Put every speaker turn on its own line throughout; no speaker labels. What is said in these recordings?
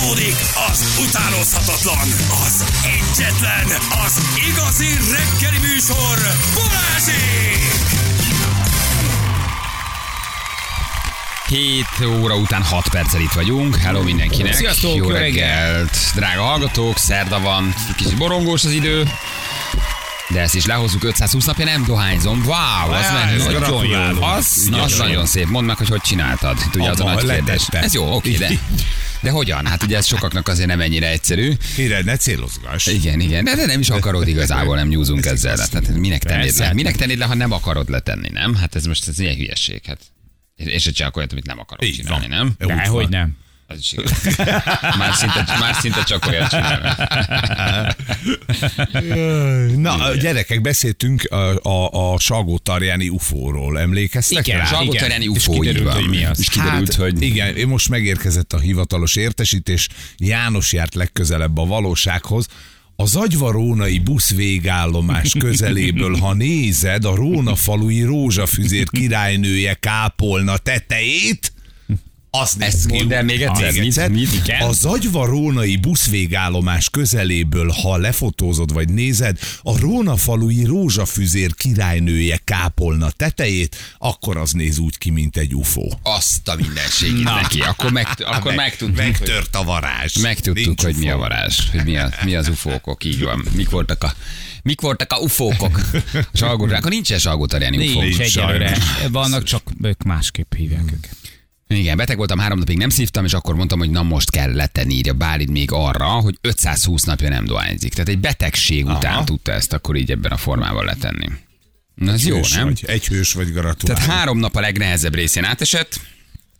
Fújtatódik az utánozhatatlan, az egyetlen, az igazi reggeli műsor, Balázsék!
7 óra után 6 perccel itt vagyunk. Hello mindenkinek.
Sziasztok,
jó
jó
reggelt. Drága hallgatók, szerda van, kicsit borongós az idő. De ezt is lehozzuk 520 napja, nem dohányzom. Wow, az
Á,
menő.
ez nagyon jó.
Az, az nagyon szép. Mondd meg, hogy hogy csináltad. Ugye az a nagy kérdés. Ez jó, oké, de, de hogyan? Hát ugye ez sokaknak azért nem ennyire egyszerű.
Kire, ne célozgass.
Igen, igen, de, de nem is akarod igazából, nem nyúzunk ezzel. Tehát minek tennéd le? Minek tennéd le, ha nem akarod letenni, nem? Hát ez most ez ilyen hülyeség. Hát. És se csak olyat, amit nem akarok
Így
csinálni,
van.
nem?
Dehogy nem.
Az is igaz. Már szinte, már szinte csak olyat csinálom.
Na, gyerekek, beszéltünk a, a, a Salgó-Tarjáni UFO-ról, emlékeztek
Igen,
rá?
Salgó
És
UFO, így
kiderült,
van.
hogy mi az.
És kiderült,
hát,
hogy
Igen, most megérkezett a hivatalos értesítés, János járt legközelebb a valósághoz, a Zagyvarónai busz végállomás közeléből, ha nézed a Róna falui rózsafüzér királynője kápolna tetejét, azt
Ezt mondd el még egyszer. Mit- mit? Igen.
A Zagyvarónai buszvégállomás közeléből, ha lefotózod vagy nézed, a Róna falui rózsafüzér királynője kápolna tetejét, akkor az néz úgy ki, mint egy UFO.
azt a mindenségét neki. Akkor, meg, akkor megtudtuk, hogy,
Megtört a varázs.
megtudtuk,
Nincs
hogy mi a
UFO.
varázs, hogy mi, a, mi az ufókok, így van. Mik voltak a Mik voltak a ufókok? Salgó, akkor nincsen Salgó Tereni ufó.
Nincs
Nincs
egyelőre. Vannak, csak ők másképp hívják őket.
Igen, beteg voltam, három napig nem szívtam, és akkor mondtam, hogy na most kell letenni, írja Bálint még arra, hogy 520 napja nem dohányzik. Tehát egy betegség Aha. után tudta ezt akkor így ebben a formában letenni. Na ez jó,
Hős
nem?
Vagy, egy hős vagy gratulálok.
Tehát három nap a legnehezebb részén átesett,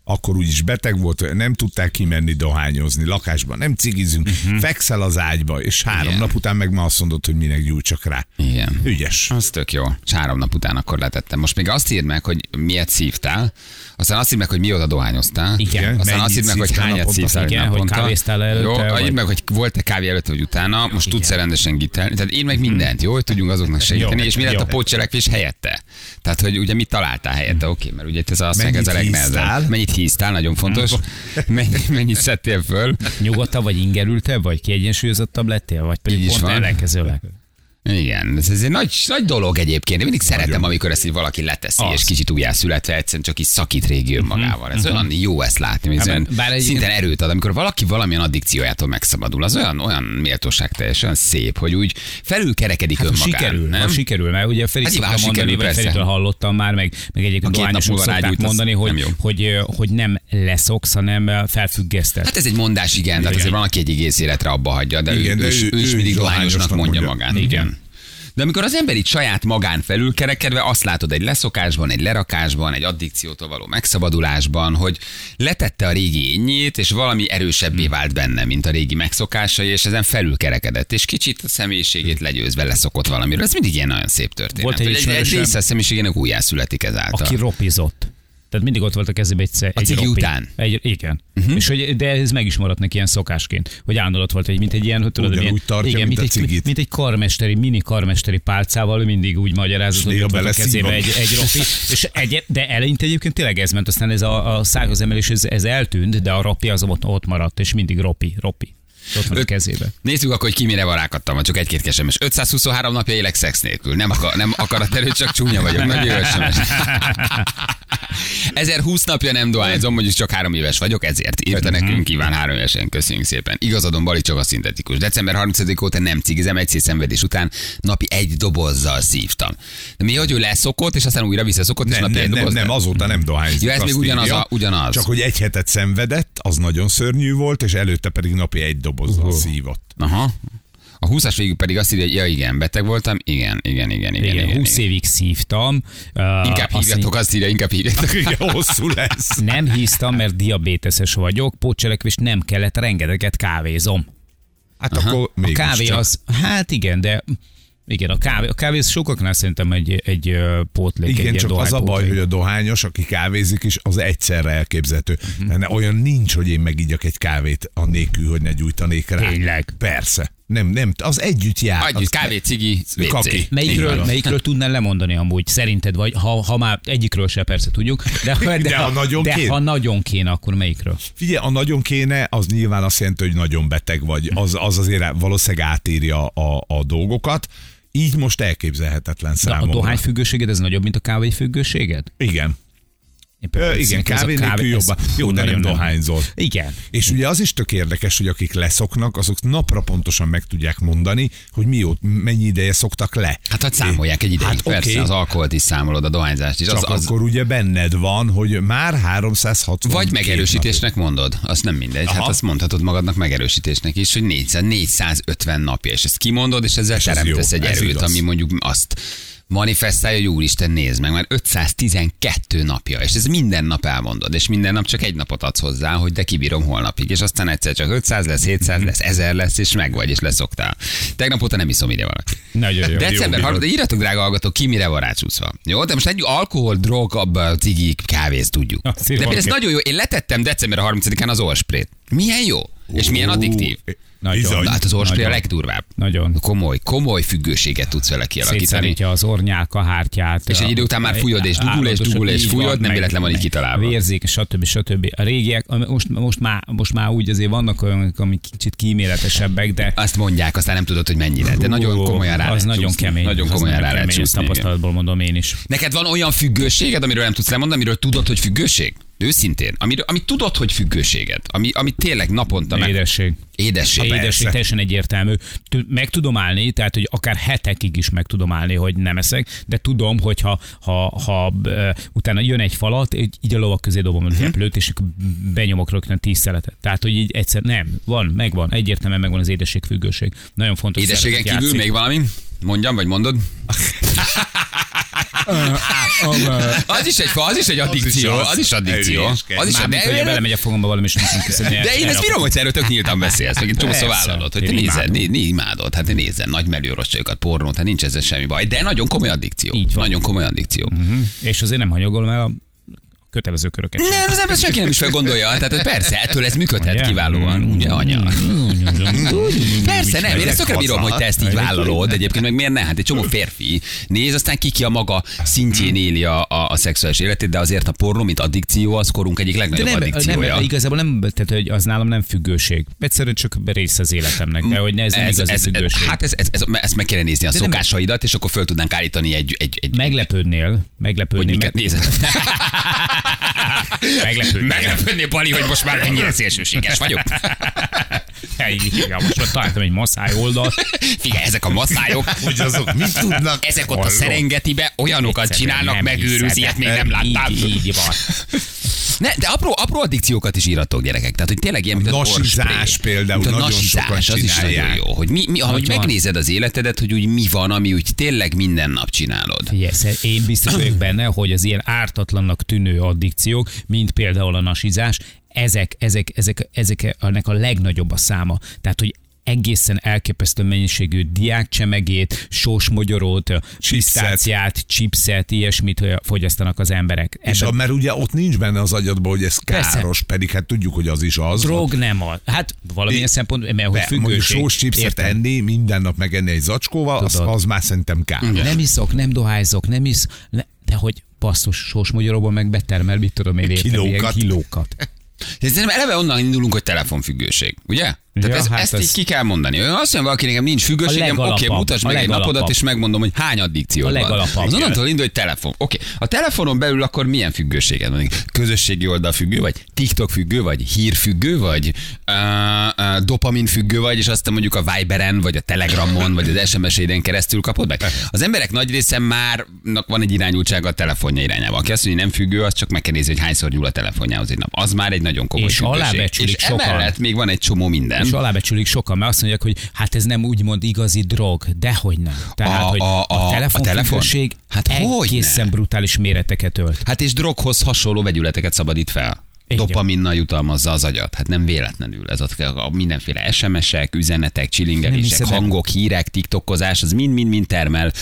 Akkor úgyis beteg volt, nem tudták kimenni dohányozni, lakásban nem cigizünk, uh-huh. fekszel az ágyba, és három
Igen.
nap után meg ma azt mondod, hogy minek gyújtsak rá.
Igen.
Ügyes.
Az tök jó. És három nap után akkor letettem. Most még azt írd meg, hogy miért szívtál, aztán azt írd meg, hogy mióta dohányoztál.
Igen.
Aztán
Mennyit
azt írd meg, hogy hányat
naponta?
szívtál
Igen, hogy
naponta.
kávéztál előtte,
Jó,
vagy-
írd meg, hogy volt-e kávé előtt vagy utána. Most tudsz rendesen gitelni. Tehát írd meg mindent, jó, hogy tudjunk azoknak segíteni,
Jó,
és mi lett
jó.
a pótcselekvés helyette. Tehát, hogy ugye mit találtál helyette, oké, mert ugye itt ez azt meg ez a legnehezebb. Mennyit híztál, nagyon fontos. Mennyit, mennyit szedtél föl.
Nyugodtabb, vagy ingerültebb, vagy kiegyensúlyozottabb lettél, vagy pedig
Így
pont ellenkezőleg.
Igen, ez, ez egy nagy, nagy dolog egyébként. Én mindig szeretem, amikor ezt így valaki leteszi,
Az.
és kicsit újjászületve egyszerűen csak is szakít régi önmagával. Ez olyan jó ezt látni, hogy ez
Hát,
olyan
bár egy-
szinten erőt ad. Amikor valaki valamilyen addikciójától megszabadul, az olyan, olyan méltóság teljes, olyan szép, hogy úgy felülkerekedik
Hát,
önmagán.
sikerül,
nem?
ha sikerül, mert ugye Feri
Hát
szokta mondani,
sikerül,
vagy. Feritől hallottam már, meg, meg egyébként dohányosok szokták mondani,
nem
hogy, hogy, hogy nem leszoksz, hanem felfüggeszted.
Hát ez egy mondás, igen, tehát azért van, aki egy egész életre abba hagyja, de,
Igen,
ő,
de
ő,
ő-
ő, is mindig dohányosnak mondja. magán. Igen. De amikor az ember itt saját magán felülkerekedve azt látod egy leszokásban, egy lerakásban, egy addikciótól való megszabadulásban, hogy letette a régi ényét, és valami erősebbé vált benne, mint a régi megszokásai, és ezen felülkerekedett, és kicsit a személyiségét legyőzve leszokott valamiről. Ez mindig ilyen nagyon szép történet.
Volt egy
egy, egy része a személyiségének újjászületik ezáltal.
aki ropizott. Tehát mindig ott volt a kezében egy, egy
cigi
ropi.
után?
Egy, igen. Uh-huh. És hogy, de ez meg is maradt neki ilyen szokásként, hogy állandóan ott volt, hogy mint egy ilyen, hogy tudod, milyen,
tartja,
igen,
mint a
egy,
cigit.
mint egy karmesteri, mini karmesteri pálcával mindig úgy magyarázott, hogy ott a kezébe egy, egy ropi. És egy, de eleinte egyébként tényleg ez ment, aztán ez a, a szághoz emelés, ez, ez eltűnt, de a ropi az ott, ott maradt, és mindig ropi, ropi. Ott van a kezébe.
Nézzük akkor, hogy ki mire van rákattam, vagy csak egy-két kesemes. 523 napja élek szex nélkül. Nem, akar, nem akarat erő, csak csúnya vagyok. Nagy jó SMS. 1020 napja nem dohányzom, mondjuk csak három éves vagyok, ezért írta nekünk Iván három évesen. Köszönjük szépen. Igazadon Bali csak a szintetikus. December 30 óta nem cigizem, egy szenvedés után napi egy dobozzal szívtam. De mi, hogy ő leszokott, és aztán újra visszaszokott, és
Nem,
napi
nem,
egy
nem,
doboz?
nem, azóta nem dohányzik.
Ja, ez még ugyanaz
írja.
a- ugyanaz.
Csak hogy egy hetet szenvedett, az nagyon szörnyű volt, és előtte pedig napi egy dobozzal uh. szívott.
Aha. A 20-as végül pedig azt írja, hogy ja igen, beteg voltam, igen, igen, igen, igen.
Igen,
igen,
20
igen.
évig szívtam. Uh,
Inkább
azt
hívjatok, azt írja, inkább hívjatok.
Igen, hosszú lesz.
Nem híztam, mert diabéteses vagyok, pótcselekvés nem kellett, rengeteget kávézom.
Hát akkor
A kávé
csak.
az, hát igen, de igen, a kávé, a kávé sokaknál szerintem egy, egy pótlék, egy
Igen,
ilyen
csak az a baj, hogy a dohányos, aki kávézik is, az egyszerre elképzelhető. Uh-huh. Olyan nincs, hogy én megígyak egy kávét annélkül, hogy ne gyújtanék rá.
Tényleg?
Persze. Nem, nem, az együtt jár. Az
kávé, cigi.
Kaki.
Melyikről, melyikről tudnál lemondani amúgy, szerinted? Vagy ha, ha már egyikről se persze tudjuk, de, de,
De ha nagyon
de
kéne.
ha nagyon kéne, akkor melyikről?
Figyelj, a nagyon kéne, az nyilván azt jelenti, hogy nagyon beteg vagy. Az, az azért valószínűleg átírja a, a dolgokat. Így most elképzelhetetlen
De a
számomra.
dohányfüggőséged ez nagyobb, mint a kávéfüggőséged?
Igen.
Én
Ö, igen, kávé nélkül jobban. Jó, de nem dohányzol.
Igen.
És ugye az is tök érdekes, hogy akik leszoknak, azok napra pontosan meg tudják mondani, hogy mióta, mennyi ideje szoktak le.
Hát, hát számolják egy ideig,
Hát
hát, persze,
oké.
az alkoholt is számolod, a dohányzást is.
Csak
Az, az,
akkor ugye benned van, hogy már 360
vagy megerősítésnek mondod, azt nem mindegy.
Aha.
Hát azt mondhatod magadnak megerősítésnek is, hogy 400, 450 napja, és ezt kimondod, és ezzel
És
teremtesz egy erőt, ami mondjuk azt manifestálja, hogy úristen, nézd meg, már 512 napja, és ez minden nap elmondod, és minden nap csak egy napot adsz hozzá, hogy de kibírom holnapig, és aztán egyszer csak 500 lesz, 700 lesz, 1000 lesz, és meg vagy, és leszoktál. Tegnap óta nem iszom ide valaki.
Nagyon jó.
December
jó,
3 de írjatok, drága hallgatók, ki mire van rácsúszva. Jó, de most egy alkohol, drog, abba, cigi, kávéz, tudjuk. De például ez nagyon jó. Én letettem december 30-án az orsprét. Milyen jó? És milyen addiktív?
Nagyon.
Bizony.
Hát az orspré a
Nagyon.
legdurvább.
Nagyon.
Komoly, komoly függőséget tudsz vele kialakítani.
Szétszárítja az ornyák, a hártyát.
És egy idő után már fújod, és dugul, és dugul, és fújod, nem véletlen van így kitalálva.
Vérzik, stb. stb. A régiek, most, most, már, most már úgy azért vannak olyanok, amik kicsit kíméletesebbek, de
Azt mondják, aztán nem tudod, hogy mennyire. De nagyon komolyan rá
Az nagyon kemény.
Nagyon komolyan rá lehet
tapasztalatból mondom én is.
Neked van olyan függőséged, amiről nem tudsz lemondani, amiről tudod, hogy függőség? Őszintén. Amiről, amit tudod, hogy függőséged. Ami, ami tényleg naponta meg...
Édesség.
Édesség.
Édesség
persze.
teljesen egyértelmű. Meg tudom állni, tehát hogy akár hetekig is meg tudom állni, hogy nem eszek, de tudom, hogy ha, ha, ha utána jön egy falat, így, a lovak közé dobom
Mhm.
a teplőt, és akkor benyomok rögtön tíz szeletet. Tehát, hogy így egyszer nem, van, megvan, egyértelműen megvan az édességfüggőség. Nagyon fontos.
Édességen kívül
játszik.
még valami? Mondjam, vagy mondod? Az is egy, fa, az is egy addikció,
az.
is addikció. Az is
Mármint, hogy
de,
belemegy a fogomba valami, és nem tudom
de én ezt bírom, hogy erről tök nyíltan beszélsz, meg egy csomószor vállalod, hogy te nézed, imádod, hát nézed, nagy melő rosszajokat, pornót, hát nincs ezzel semmi baj, de nagyon komoly addikció. Nagyon komoly addikció.
És azért nem hanyagolom el a kötelező köröket.
Nem, az ember senki nem is gondolja, tehát hogy persze, ettől ez működhet kiválóan, ugye anya? Persze, nem, én ezt tökre bírom, hogy te ezt így vállalod. Egyébként meg miért ne? Hát egy csomó férfi néz, aztán kiki a maga szintjén éli a, a, a szexuális életét, de azért a pornó, mint addikció, az korunk egyik
De
legnagyobb
nem,
addikciója.
nem, igazából nem, tehát hogy az nálam nem függőség. Egyszerűen csak része az életemnek, de hogy ne, ez nem
ez,
igazi
ez,
függőség.
hát ez, ez, ez, ezt meg kéne nézni a
De nem-
szokásaidat, és akkor föl tudnánk állítani egy, egy, egy
Meglepődnél,
hogy
meglepődnél,
miket
meg,
nézed.
meglepődnél.
Meglepődnél, Bali, hogy most már mennyire szélsőséges vagyok.
Ja, most már találtam egy maszáj oldalt.
Figyelj, ezek a maszályok,
Hogy azok mit tudnak?
ezek ott a
Hallom.
Szerengetibe olyanokat
Egyszerűen
csinálnak,
hiszed,
ilyet még nem láttam.
Így, így van.
Ne, de apró, apró addikciókat is íratok gyerekek. Tehát, hogy tényleg ilyen, mint az
nasizás például
a nasizás, az is nagyon jó. Hogy mi, mi, ahogy megnézed az életedet, hogy úgy mi van, ami úgy tényleg minden nap csinálod.
Szer- én biztos vagyok benne, hogy az ilyen ártatlannak tűnő addikciók, mint például a nasizás, ezek, ezek, ezek, ezek ennek a legnagyobb a száma. Tehát, hogy egészen elképesztő mennyiségű diákcsemegét, sósmogyorót, pisztáciát, chipset, ilyesmit fogyasztanak az emberek.
És
Ebben
a, mert ugye ott nincs benne az agyadban, hogy ez
Persze.
káros, pedig hát tudjuk, hogy az is az.
drog nem az. Hát valamilyen
É,
szempontból, mert hogy
De mondjuk
függőség.
sós chipset
Értem.
enni, minden nap megenni egy zacskóval, az,
Tudod.
az már szerintem káros.
Nem iszok, nem dohányzok, nem isz, ne, de hogy basszus, sós magyaróban meg betermel, mit tudom én érteni, ilyen
Kilókat.
kilókat.
De Szerintem eleve onnan indulunk, hogy telefonfüggőség, ugye? Tehát
Ja,
ez,
hát
ezt
az-
így ki kell mondani. Azt mondja valaki, nekem nincs függőségem, oké,
legalapabb,
mutasd meg egy napodat, és megmondom, hogy hány addikciód
A
van.
legalapabb.
Az onnantól indul, hogy telefon. Oké, a telefonon belül akkor milyen függőséged van? Közösségi oldal függő, vagy TikTok függő, vagy hírfüggő, vagy uh, uh, dopamin függő vagy, és aztán mondjuk a Viberen, vagy a Telegramon, vagy az SMS-éden keresztül kapod meg. Az emberek nagy része már van egy irányultsága a telefonja irányába. Aki azt mondja, hogy nem függő, az csak meg kell nézni, hogy hányszor nyúl a telefonjához egy nap. Az már egy nagyon komoly
És
függőség. És
sokan.
emellett még van egy csomó minden.
És alábecsülik sokan, mert azt mondják, hogy hát ez nem úgymond igazi drog, dehogy nem. Tehát,
A-
hogy
a-
a,
a- a
telefonfüggőség
telefon? Hát
egészen brutális méreteket ölt.
Hát és droghoz hasonló vegyületeket szabadít fel.
Igen.
Dopaminnal jutalmazza az agyat. Hát nem véletlenül. Ez a, a mindenféle SMS-ek, üzenetek, csilingelések, hangok, hírek, tiktokozás, az mind-mind-mind termel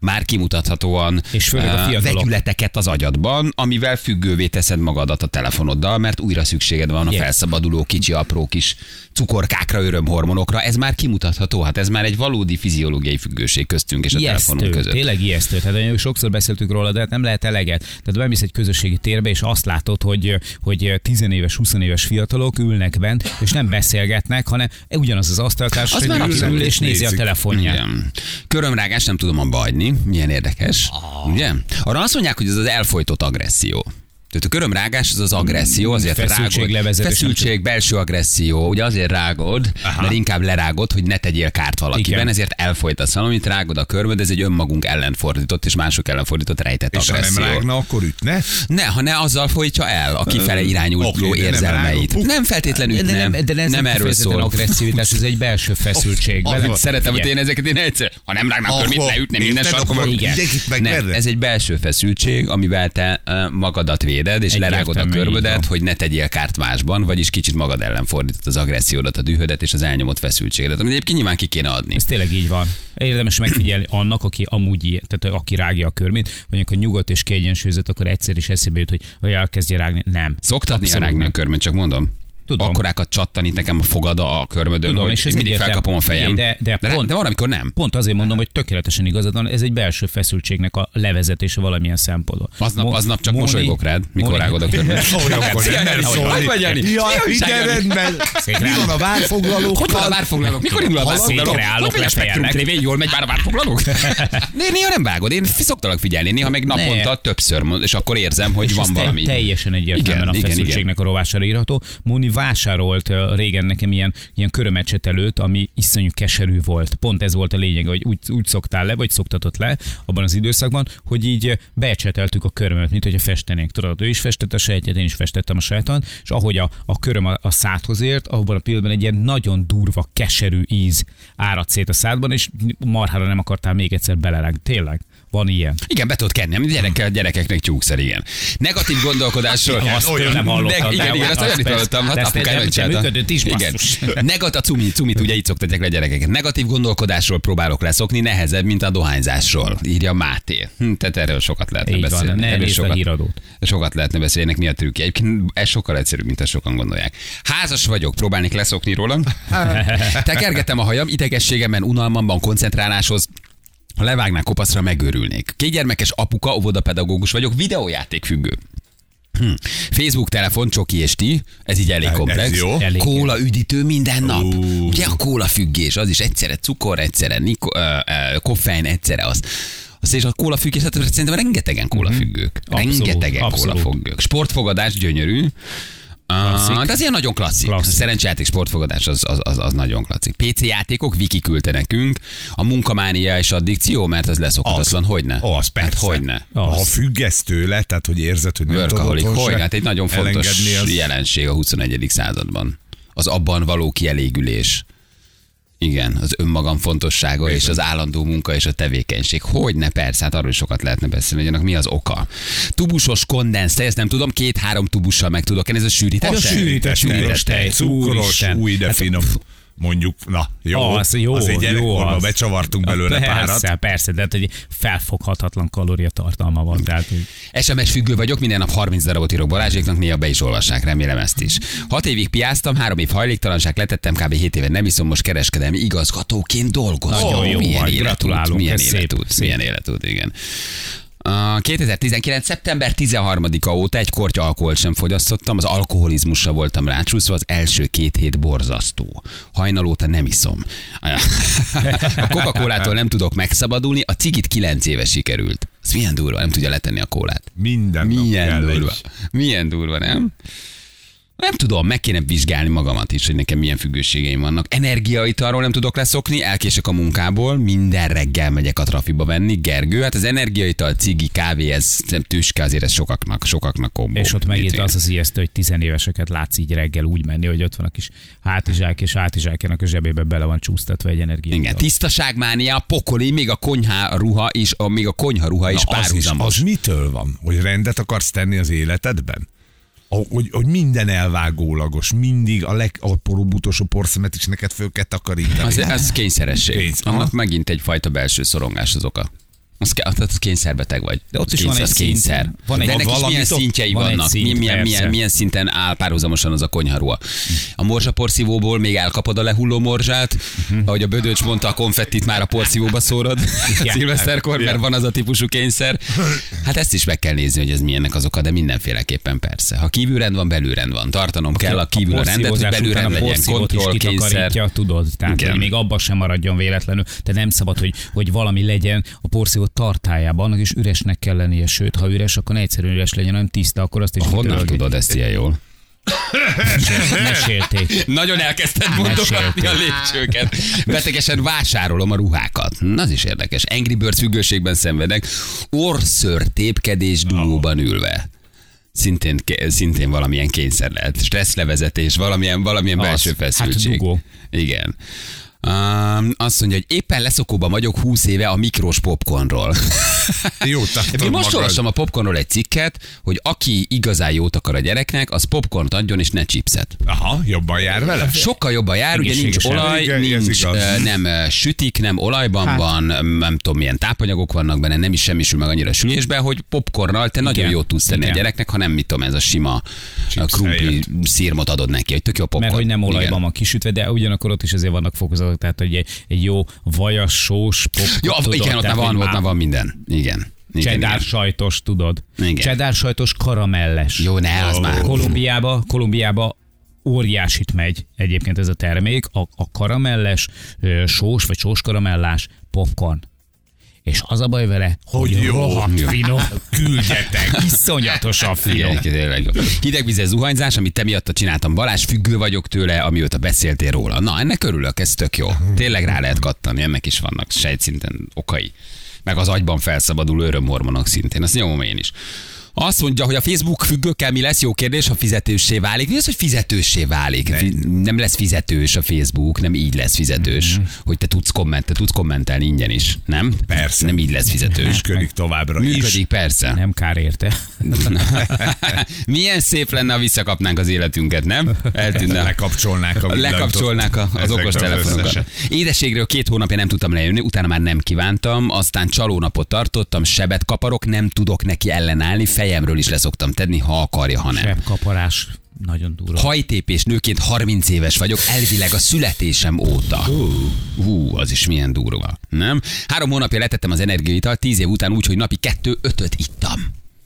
már kimutathatóan
És főleg a fiatalok.
vegyületeket az agyadban, amivel függővé teszed magadat a telefonoddal, mert újra szükséged van a
Igen.
felszabaduló kicsi apró kis cukorkákra, örömhormonokra. Ez már kimutatható, hát ez már egy valódi fiziológiai függőség köztünk és a telefonunk
Ijesztő,
között.
tényleg ijesztő. Tehát nagyon sokszor beszéltük róla, de hát nem lehet eleget. Tehát bemész egy közösségi térbe, és azt látod, hogy, hogy 10 éves, 20 éves fiatalok ülnek bent, és nem beszélgetnek, hanem ugyanaz az asztaltárs,
Az
hogy
már
ül, ül és nézi a telefonját.
Igen. Körömrágás nem tudom abba hagyni, milyen érdekes.
Ah.
Ugye? Arra azt mondják, hogy ez az elfolytott agresszió. Tehát a körömrágás az az agresszió, azért
Feszültség
rágod. Feszültség, belső agresszió, ugye azért rágod, Aha. mert inkább lerágod, hogy ne tegyél kárt valakiben,
Igen.
ezért elfolytasz valamit, rágod a körmöd, ez egy önmagunk ellen fordított és mások ellen fordított rejtett
És ha
agresszió.
nem rágna, akkor ütne?
Ne, ha ne azzal folytja el a kifele irányuló okay,
nem
érzelmeit.
rágod.
Nem feltétlenül
De
nem,
nem, de ez
nem erről szól.
agresszivitás, ez egy belső feszültség. Vele-
van.
Szeretem, hogy én ezeket én egyszer, ha nem rágnak akkor mit leütne minden sarkon. Nem, ez egy belső feszültség, amivel te magadat véded, és
Egyértelmű,
lerágod a körmödet, hogy ne tegyél kárt másban, vagyis kicsit magad ellen fordítod az agressziódat, a dühödet és az elnyomott feszültségedet, amit egyébként nyilván ki kéne adni.
Ez tényleg így van. Érdemes megfigyelni annak, aki amúgy ilyen, tehát aki rágja a körmét, vagy amikor nyugodt és kiegyensúlyozott, akkor egyszer is eszébe jut, hogy, hogy elkezdje rágni. Nem.
Néha
Abszolút
rágni a
nem.
körmöt, csak mondom.
Tudom.
Akkorákat csattanít nekem a fogad a körmödön,
Tudom,
hogy
és
mindig
egyértelmű.
felkapom a fejem.
De- de
de,
pont-
de van, amikor nem.
Pont azért mondom, hogy tökéletesen igazad van, ez egy belső feszültségnek a levezetése valamilyen szempontból.
Aznap,
Mo-
aznap csak
Móni-
mosolygok rád, mikor rágod a Jani?
Ja, rendben.
Szépen
Mi van a várfoglalókkal?
Hogy van a várfoglalók? Mikor indul a
Hallod?
várfoglalók?
Székre állok, lefelnek.
TV, jól megy már a várfoglalók? Né- Néha nem vágod, én szoktalak figyelni, néha meg naponta többször, és akkor érzem, hogy van valami.
Teljesen egyértelműen a feszültségnek a rovására írható. Móni vásárolt régen nekem ilyen, ilyen körömecset előtt, ami iszonyú keserű volt. Pont ez volt a lényeg, hogy úgy, úgy szoktál le, vagy szoktatott le abban az időszakban, hogy így becseteltük a körömet, mint hogyha festenénk. Tudod, ő is festett a sejtjet, én is festettem a sejtan, és ahogy a, a köröm a, a szádhoz ért, abban a pillanatban egy ilyen nagyon durva, keserű íz árad szét a szádban, és marhára nem akartál még egyszer belelegni. Tényleg, van ilyen.
Igen, be tudod kenni, gyereke, gyerekeknek tyúkszer, igen. Negatív gondolkodásról.
Igen, azt
olyan-
nem hallottam.
Neg- igen, igen, azt olyan hallottam, hát
te
megcsinálta. Igen. Negat a cumit, cumit ugye így szoktatják le a gyerekeket. Negatív gondolkodásról próbálok leszokni, nehezebb, mint a dohányzásról, írja Máté. Hm, tehát erről sokat lehetne
Így van,
beszélni.
ne
erről
nézd a
sokat,
híradót.
sokat lehetne beszélni, ennek mi a trükkje. Egyébként ez sokkal egyszerűbb, mint ezt sokan gondolják. Házas vagyok, próbálnék leszokni róla. Tekergetem a hajam, idegességemben, unalmamban, koncentráláshoz, ha levágnák kopaszra, megőrülnék. Kétgyermekes apuka, óvodapedagógus vagyok, videójáték függő. Hm. Facebook, telefon, csoki és ti, ez így elég
Ez
komplex.
jó.
Elég.
Kóla üdítő minden nap.
Ú.
Ugye a kóla függés, az is egyszerre cukor, egyszerre niko, ö, ö, koffein, egyszerre az. Azt és a kóla függés, hát szerintem rengetegen kóla függők.
Abszolút,
rengetegen
abszolút.
kóla függők. Sportfogadás gyönyörű.
Klasszik.
Ah, az ilyen nagyon klasszik.
Klasszik.
A szerencsejáték sportfogadás az, az, az, az nagyon klasszik. PC játékok, Viki küldte nekünk. A munkamánia és addikció, mert az leszokhatatlan. Hogyne?
Ó, az persze.
Hát hogyne?
Az.
Ha függesz tőle, tehát hogy érzed, hogy nem tudod
hogy? Hát egy nagyon fontos
az...
jelenség a 21. században. Az abban való kielégülés. Igen, az önmagam fontossága és az állandó munka és a tevékenység. Hogy ne persze, hát arról sokat lehetne beszélni, hogy annak mi az oka. Tubusos kondensz, ezt nem tudom, két-három tubussal meg tudok ez a sűrített
A
tej?
sűrített
Sűrített
tej.
Cukros, új, de finom. Mondjuk, na, jó.
Az jó,
Azért
jó
gyerekkorban
az.
becsavartunk belőle
persze,
párat.
Persze, de hát egy felfoghatatlan kalóriatartalma van. Tehát,
SMS függő vagyok, minden nap 30 darabot írok Balázséknak, néha be is olvassák, remélem ezt is. Hat évig piáztam, három év hajléktalanság letettem, kb. 7 éve nem iszom, most kereskedelmi igazgatóként dolgozom.
Nagyon jó
milyen
vagy,
életút,
gratulálunk,
milyen
ez szép,
életút,
szép.
milyen életút, igen. A 2019. szeptember 13-a óta egy kortya alkoholt sem fogyasztottam, az alkoholizmusra voltam rácsúszva, az első két hét borzasztó. Hajnal óta nem iszom. A Coca-Colától nem tudok megszabadulni, a cigit 9 éve sikerült. Ez milyen durva, nem tudja letenni a kólát.
Minden nap
Milyen
kell
durva.
egy-
Milyen durva, nem? Nem tudom, meg kéne vizsgálni magamat is, hogy nekem milyen függőségeim vannak. Energiaitalról nem tudok leszokni, elkések a munkából, minden reggel megyek a trafiba venni. Gergő, hát az energiaital, cigi, kávé, ez nem tüske, azért ez sokaknak, sokaknak kombó.
és ott megint az az ijesztő, hogy tizenéveseket látsz így reggel úgy menni, hogy ott van a kis hátizsák, és hátizsákjának a zsebébe bele van csúsztatva egy energia.
Igen, tisztaságmánia, pokoli, még a konyha ruha is, a, még a konyha ruha is, párhuzamos.
az mitől van? Hogy rendet akarsz tenni az életedben? Hogy, hogy minden elvágólagos, mindig a legapróbb utolsó porszemet is neked föl kell takarítani.
Az, az kényszeresség.
Kényszer.
Annak megint egyfajta belső szorongás az oka. Az, az kényszerbeteg vagy.
De ott is van
kényszer,
egy
az kényszer.
szint. Van egy-
De ennek is milyen szintjei
van
vannak.
szint,
milyen, milyen, milyen, milyen, szinten áll párhuzamosan az a konyharúa. A morzsaporszívóból még elkapod a lehulló morzsát, ahogy a Bödöcs mondta, a konfettit már a porszívóba szórod szilveszterkor, mert van az a típusú kényszer. Hát ezt is meg kell nézni, hogy ez milyennek az oka, de mindenféleképpen persze. Ha kívülrend van, belülrend van. Tartanom kell a kívül a rendet, hogy
után a
legyen kontroll, kényszer.
tudod, tehát még abban sem maradjon véletlenül. De nem szabad, hogy, hogy valami legyen a porszívó tartájában, annak is üresnek kell lennie, sőt, ha üres, akkor ne egyszerűen üres legyen, hanem tiszta, akkor azt is
Honnan tudod ezt ilyen jól?
Mesélték.
Nagyon elkezdted mondogatni a lépcsőket. Betegesen vásárolom a ruhákat. Az is érdekes. Angry Birds függőségben szenvedek. Orször tépkedés dugóban ülve. Szintén, szintén valamilyen kényszer lehet. Stresszlevezetés, valamilyen, valamilyen
Az.
belső
Hát
feszültség.
dugó.
Igen. Um, azt mondja, hogy éppen leszokóban vagyok 20 éve a mikros popcornról.
Jó,
Én most
magad.
olvastam a popcornról egy cikket, hogy aki igazán jót akar a gyereknek, az popcornt adjon és ne chipset.
Aha, jobban jár vele?
Sokkal jobban jár, ugye nincs olaj,
Igen,
nincs, nem sütik, nem olajban
Hát.
van, nem tudom milyen tápanyagok vannak benne, nem is semmisül meg annyira sülésbe, hogy popcornnal te nagyon jót tudsz tenni
Igen.
a gyereknek, ha nem mit tudom, ez a sima a krumpli
helyett.
szírmot adod neki, hogy tök jó popcorn.
Mert hogy nem olajban
Igen.
van kisütve, de ugyanakkor ott is azért vannak fokozatok, tehát hogy egy, egy jó vajas, sós, pop,
Ja,
tudod,
igen, ott már van, ott már van minden. Igen. Igen, igen.
sajtos, tudod.
Igen.
Cheddar sajtos karamelles.
Jó, ne, az már.
Kolumbiába, Kolumbiába óriásit megy egyébként ez a termék, a, a karamelles, sós vagy sós karamellás popcorn. És az a baj vele, hogy,
Hogy jó.
rohadt
Jó.
finom.
Küldjetek.
Iszonyatosan finom.
Hidegvizes zuhanyzás, amit te miatta csináltam Balázs, függő vagyok tőle, amióta beszéltél róla. Na, ennek örülök, ez tök jó. Tényleg rá lehet kattani, ennek is vannak sejtszinten okai. Meg az agyban felszabaduló örömhormonok szintén, azt nyomom én is. Azt mondja, hogy a Facebook függőkkel mi lesz, jó kérdés, ha fizetőssé válik. Mi az, hogy fizetőssé válik? Nem, nem lesz fizetős a Facebook, nem így lesz fizetős, hogy te tudsz, komment, te tudsz kommentelni ingyen is, nem?
Persze.
Nem így lesz fizetős.
Működik továbbra is.
Működik, persze.
Nem kár érte.
Milyen szép lenne, ha visszakapnánk az életünket, nem? Eltűnne.
Lekapcsolnák a.
Lekapcsolnák a, az okos telefonokat.
összesen.
Édeségről két hónapja nem tudtam lejönni, utána már nem kívántam, aztán csalónapot tartottam, sebet kaparok, nem tudok neki ellenállni, fejemről is leszoktam tenni, ha akarja, ha nem.
Sebb kaparás. Nagyon durva.
Hajtépés nőként 30 éves vagyok, elvileg a születésem óta. Hú, az is milyen durva. Nem? Három hónapja letettem az energiaitalt, tíz év után úgy, hogy napi kettő ötöt ittam.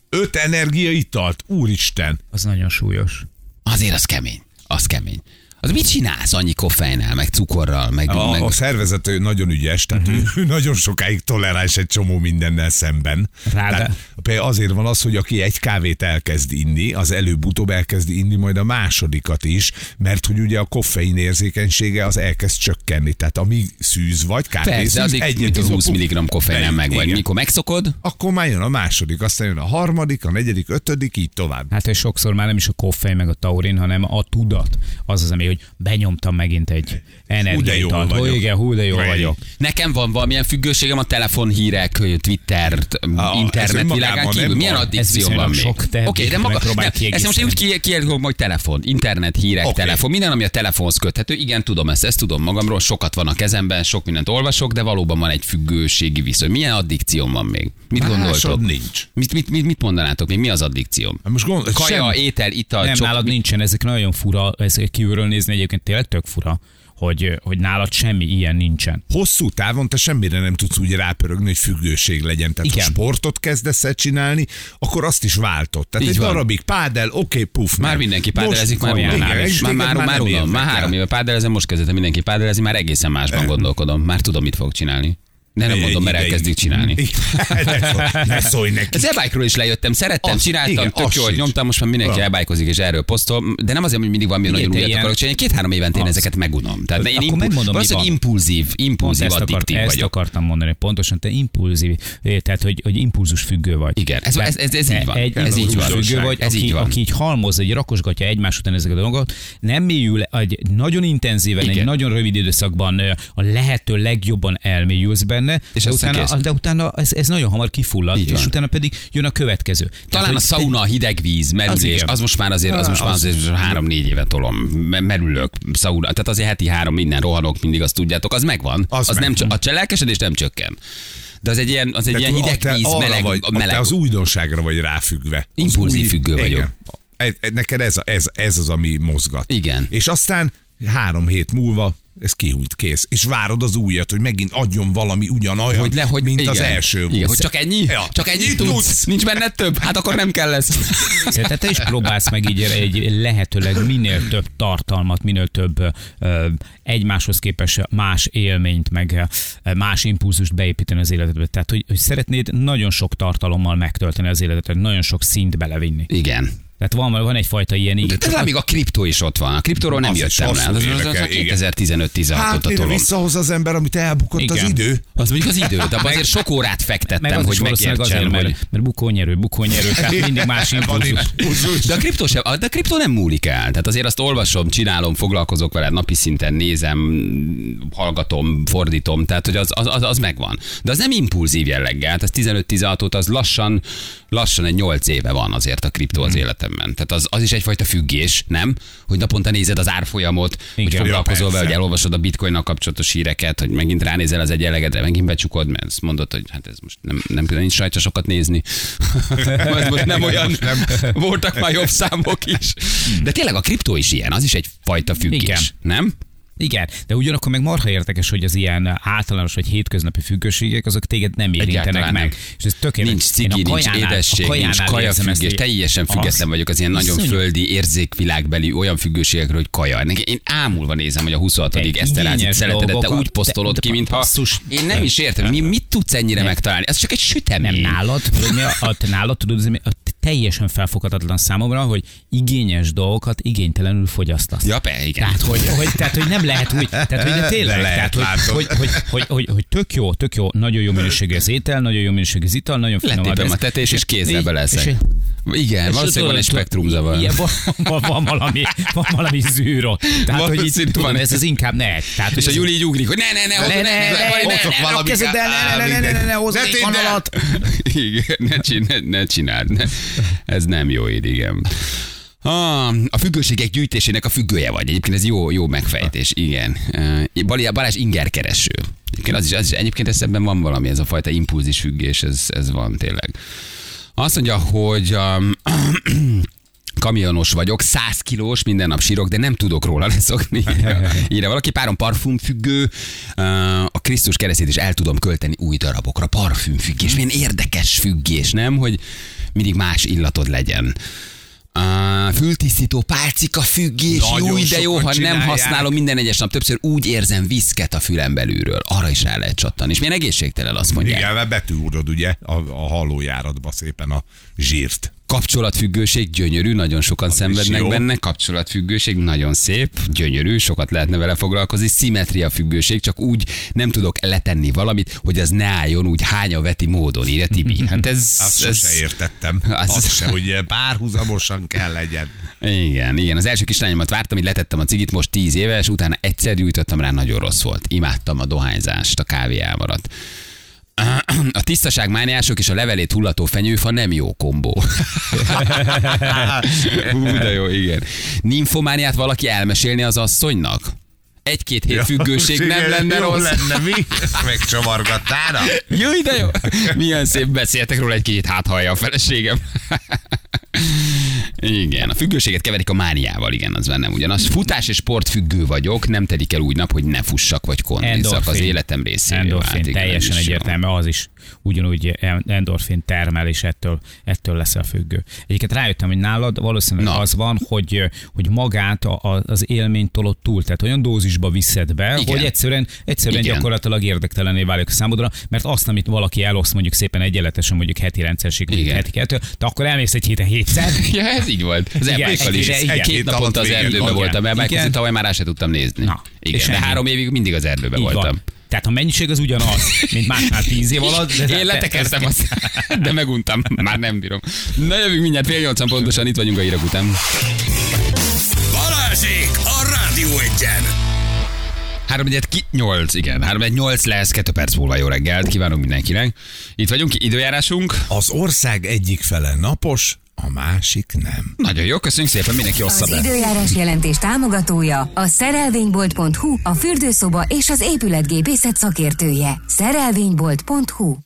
Öt energiaitalt, úristen.
Az nagyon súlyos.
Azért az kemény. Az kemény. Az mit csinálsz annyi koffeinnel, meg cukorral, meg...
A,
meg...
a szervezet ő nagyon ügyes, tehát
Mhm.
ő nagyon sokáig toleráns egy csomó mindennel szemben.
Ráda-
Tehát például azért van az, hogy aki egy kávét elkezd inni, az előbb-utóbb elkezd inni majd a másodikat is, mert hogy ugye a koffein érzékenysége az elkezd csökkenni. Tehát amíg szűz vagy, kávészűz, egyet
mint az 20
izopuk,
mg koffeinen
egy-
meg vagy. Mikor megszokod,
Akkor már jön a második, aztán jön a harmadik, a negyedik, ötödik, így tovább.
Hát és sokszor már nem is a koffein meg a taurin, hanem a tudat. Az az, ami, hogy benyomtam megint egy
jól
Hú,
vagyok.
igen, hú, de jól
Vagy-
vagyok.
nekem van valamilyen függőségem a telefonhírek, Twitter,
ez
internet világán kívül. Milyen addikció van még?
sok,
Oké, de maga, nem, ezt most én úgy kijelölöm, hogy telefon, internet, hírek,
Oké.
telefon, minden, ami a telefonhoz köthető. Igen, tudom ezt, ezt tudom magamról, sokat van a kezemben, sok mindent olvasok, de valóban van egy függőségi viszony. Milyen addikcióm van még? Mit
Másod
gondoltok?
nincs.
Mit, mit, mit, mit mondanátok még? Mi az addikcióm?
Hát Most gondol,
Kaja,
sem-
étel, ital,
Nem,
csok,
nálad nincsen, ezek nagyon fura, ez kívülről nézni egyébként tényleg tök fura, hogy, hogy nálad semmi ilyen nincsen.
hosszú távon te semmire nem tudsz úgy rápörögni, hogy függőség legyen. Tehát
Igen.
ha sportot kezdesz el csinálni, akkor azt is váltod. Tehát
Így
egy
van.
darabig pádel, oké, okay, puf.
Már
nem.
mindenki pádelezik, már unom.
is.
Már, már, már, már
el.
három éve pádelezem, most kezdett mindenki pádelezni, már egészen másban gondolkodom. Már tudom, mit fog csinálni. De nem mondom, mert elkezdik csinálni.
ne, szólj, ne szólj neki.
Az e is lejöttem, szerettem,
Az-
csináltam,
igen,
tök
az
jó, hogy
sincs.
nyomtam, most már mindenki elbájkozik és erről posztol, de nem azért, hogy mindig valami nagyon újat akarok csinálni, két-három évente én ezeket megunom. Tehát én
Akkor
impu-
megmondom,
valószínűleg impulzív, impulzív,
ezt, akart,
addiktív
ezt
vagyok.
akartam mondani pontosan, te impulzív, eh, tehát hogy, hogy impulzus függő vagy.
Igen, ez- ez- ez- ez így van.
Egy,
Ez így van.
függő vagy,
Ez így van.
aki így halmoz, egy rakosgatja egymás után ezeket a dolgokat, nem mélyül egy nagyon intenzíven, egy nagyon rövid időszakban a lehető legjobban elmélyülsz benne, benne,
És
de, utána, de utána ez, ez nagyon hamar kifullad,
Így
és
van.
utána pedig jön a következő.
Talán
hogy
a szauna, a hideg víz, merülés,
igen.
az, most már azért, az most már azért három-négy éve tolom. Me- Merülök, szauna, tehát azért heti három minden rohanok, mindig azt tudjátok, az megvan. Az,
Az
az
meg-
nem, a cselelkesedés nem csökken. De az egy ilyen, az egy
De
ilyen hideg
te
víz, meleg,
vagy,
meleg.
Te az újdonságra vagy ráfüggve. Az
Impulzív függő vagyok.
Igen. Ez- ez- Neked ez, ez, ez az, ami mozgat.
Igen.
És aztán három hét múlva ez kihújt kész. És várod az újat, hogy megint adjon valami ugyanolyan,
hogy le, hogy
mint
igen.
az első.
Igen, hogy csak ennyi?
Ja.
Csak ennyi tudsz? Nincs benned több? Hát akkor nem kell lesz.
Tehát te is próbálsz meg így egy lehetőleg minél több tartalmat, minél több ö, egymáshoz képest más élményt, meg más impulzust beépíteni az életedbe. Tehát, hogy, hogy szeretnéd nagyon sok tartalommal megtölteni az életedet, nagyon sok szint belevinni.
Igen.
Tehát van, van egyfajta ilyen
De
igen.
talán még a kriptó is ott van. A kriptóról nem
Az
jöttem le.
hosszú
Az, az, az,
el,
az
igen.
2015-16
Hát mire
tolom.
visszahoz az ember, amit elbukott
Igen.
az idő?
Az mondjuk az idő, de abban azért sok órát
meg
fektettem,
az
hogy megértsem,
azért,
hogy...
mert, mert bukónyerő, bukónyerő, tehát mindig más impulzus.
De a kriptó, sem, de a kriptó nem múlik el. Tehát azért azt olvasom, csinálom, foglalkozok vele, napi szinten nézem, hallgatom, fordítom, tehát hogy az, az, az, az megvan. De az nem impulzív jelleggel, hát az 15-16 óta az lassan, lassan egy 8 éve van azért a kriptó az életemben. Tehát az, az is egyfajta függés, nem? Hogy naponta nézed az árfolyamot, hogy
Igen.
foglalkozol
Ja,
vele, hogy elolvasod a bitcoinnal kapcsolatos híreket, hogy megint ránézel az egyenlegedre, megint becsukod, mert azt mondod, hogy hát ez most nem, nem, nincs rajta sokat nézni. ez most nem olyan, nem. voltak már jobb számok is. De tényleg a kriptó is ilyen, az is egyfajta függés,
Igen.
nem?
Igen, de ugyanakkor meg marha érdekes, hogy az ilyen általános vagy hétköznapi függőségek, azok téged nem érintenek
Egyáltalán
meg.
nem.
És ez tökéletes.
Nincs cigi, nincs
kajánál-
édesség, nincs
ezt,
kajafüggés.
hogy
Teljesen független
az-
vagyok az ilyen nagyon
iszonyú.
földi érzékvilágbeli olyan függőségekről, hogy kaja. Én ámulva nézem, hogy a 26.
Te
Eszterházi
igényes
szeretedet te
dolgokat-
úgy posztolod
de-
ki,
de
mintha...
basszus.
Én nem is értem, mi, mit tudsz ennyire megtalálni? Ez csak egy sütemény.
Nem nálad, mi a, nálad tudod, a, teljesen felfoghatatlan számomra, hogy igényes dolgokat igénytelenül fogyasztasz.
Ja, pe, igen.
Tehát hogy, hogy, tehát, hogy nem lehet úgy, tehát, hogy de tényleg,
De lehet,
tehát, hogy, hogy, hogy, hogy, hogy, hogy, tök jó, tök jó, nagyon jó minőségű az étel, nagyon jó minőségű az ital, nagyon finom
a tetés, és kézzel beleszek.
és-
Igen,
és
valószínűleg van egy spektrumzavar.
Igen, van, van, van, valami, van valami zűró. Tehát, hogy tudom,
van.
ez az inkább ne. Tehát,
És a Juli így ugrik, hogy ne, ne, ne,
ne, ne, ne, ne,
ne,
hozok
ne,
valami kezeddel, ne, ne, ne, ne, ne, ne, hozz
Ne
egy
tédd el!
kanalat.
Igen, ne, csináld, ne csináld. Ne. Ez nem jó így, igen. Ah, a függőségek gyűjtésének a függője vagy. Egyébként ez jó, jó megfejtés, igen. Uh, Bali- Balázs ingerkereső. Egyébként, az is, az is, egyébként ez ebben van valami, ez a fajta impulzis függés, ez, ez van tényleg. Azt mondja, hogy um, kamionos vagyok, 100 kilós, minden nap sírok, de nem tudok róla leszokni. Írja valaki, párom parfümfüggő, uh, a Krisztus keresztét is el tudom költeni új darabokra. Parfümfüggés, milyen érdekes függés, nem? Hogy mindig más illatod legyen. Uh, fültisztító pálcika függés, jó, de jó, ha nem
csinálják.
használom minden egyes nap, többször úgy érzem viszket a fülem belülről. Arra is rá lehet csattani. És milyen egészségtelen azt mondják.
Igen, mert betűrod ugye a, a hallójáratba szépen a zsírt.
Kapcsolatfüggőség gyönyörű, nagyon sokan
Az
szenvednek benne. Kapcsolatfüggőség nagyon szép, gyönyörű, sokat lehetne vele foglalkozni. Szimmetria függőség, csak úgy nem tudok letenni valamit, hogy az ne álljon úgy hánya veti módon, írja Tibi. Hát ez,
Azt
ez
sose értettem.
Az-
Az, se, hogy párhuzamosan kell legyen.
Igen, igen. Az első kislányomat vártam, így letettem a cigit, most 10 éves, utána egyszer gyújtottam rá, nagyon rossz volt. Imádtam a dohányzást, a kávé elmaradt. A tisztaságmániások és a levelét hullató fenyőfa nem jó kombó. Hú, de jó, igen. Ninfomániát valaki elmesélni az asszonynak? Egy-két hét függőség nem lenne
jó
rossz.
lenne, mi? Megcsavargattára?
Jó, de jó. Milyen szép beszéltek róla egy kicsit, hát hallja a feleségem. Igen, a függőséget keverik a mániával, igen, az bennem ugyanaz. Futás és sport függő vagyok, nem telik el úgy nap, hogy ne fussak vagy kondizzak az életem részévé.
Endorfin,
vált,
teljesen egyértelmű, az is ugyanúgy endorfin termel, és ettől, ettől leszel függő. Egyébként rájöttem, hogy nálad valószínűleg
Na.
az van, hogy, hogy magát a, a, az élményt tolod túl, tehát olyan dózisba viszed be,
Igen.
hogy egyszerűen, egyszerűen
Igen.
gyakorlatilag érdektelené válik a számodra, mert azt, amit valaki eloszt mondjuk szépen egyenletesen, mondjuk heti rendszerség, heti kettő, de akkor elmész egy héten hétszer,
így volt. Az ebbékkal is.
igen.
Két
Hét
naponta az erdőben voltam, mert
Igen.
Bájkozi tavaly már rá se tudtam nézni.
Na,
Igen,
és
de három évig mindig az erdőben voltam.
van. Tehát a mennyiség az ugyanaz, mint másnál tíz év alatt. De
Én letekeztem azt, de meguntam. Már nem bírom. Na jövünk mindjárt fél nyolcan pontosan, itt vagyunk a hírek után.
Balázsék a Rádió Egyen!
3 ki 8, igen. 3 8 lesz, 2 perc múlva jó reggelt. Kívánunk mindenkinek. Itt vagyunk, időjárásunk.
Az ország egyik fele napos, a másik nem.
Nagyon jó, köszönjük szépen, mindenki ossza
Az
be.
időjárás jelentés támogatója a szerelvénybolt.hu, a fürdőszoba és az épületgépészet szakértője. Szerelvénybolt.hu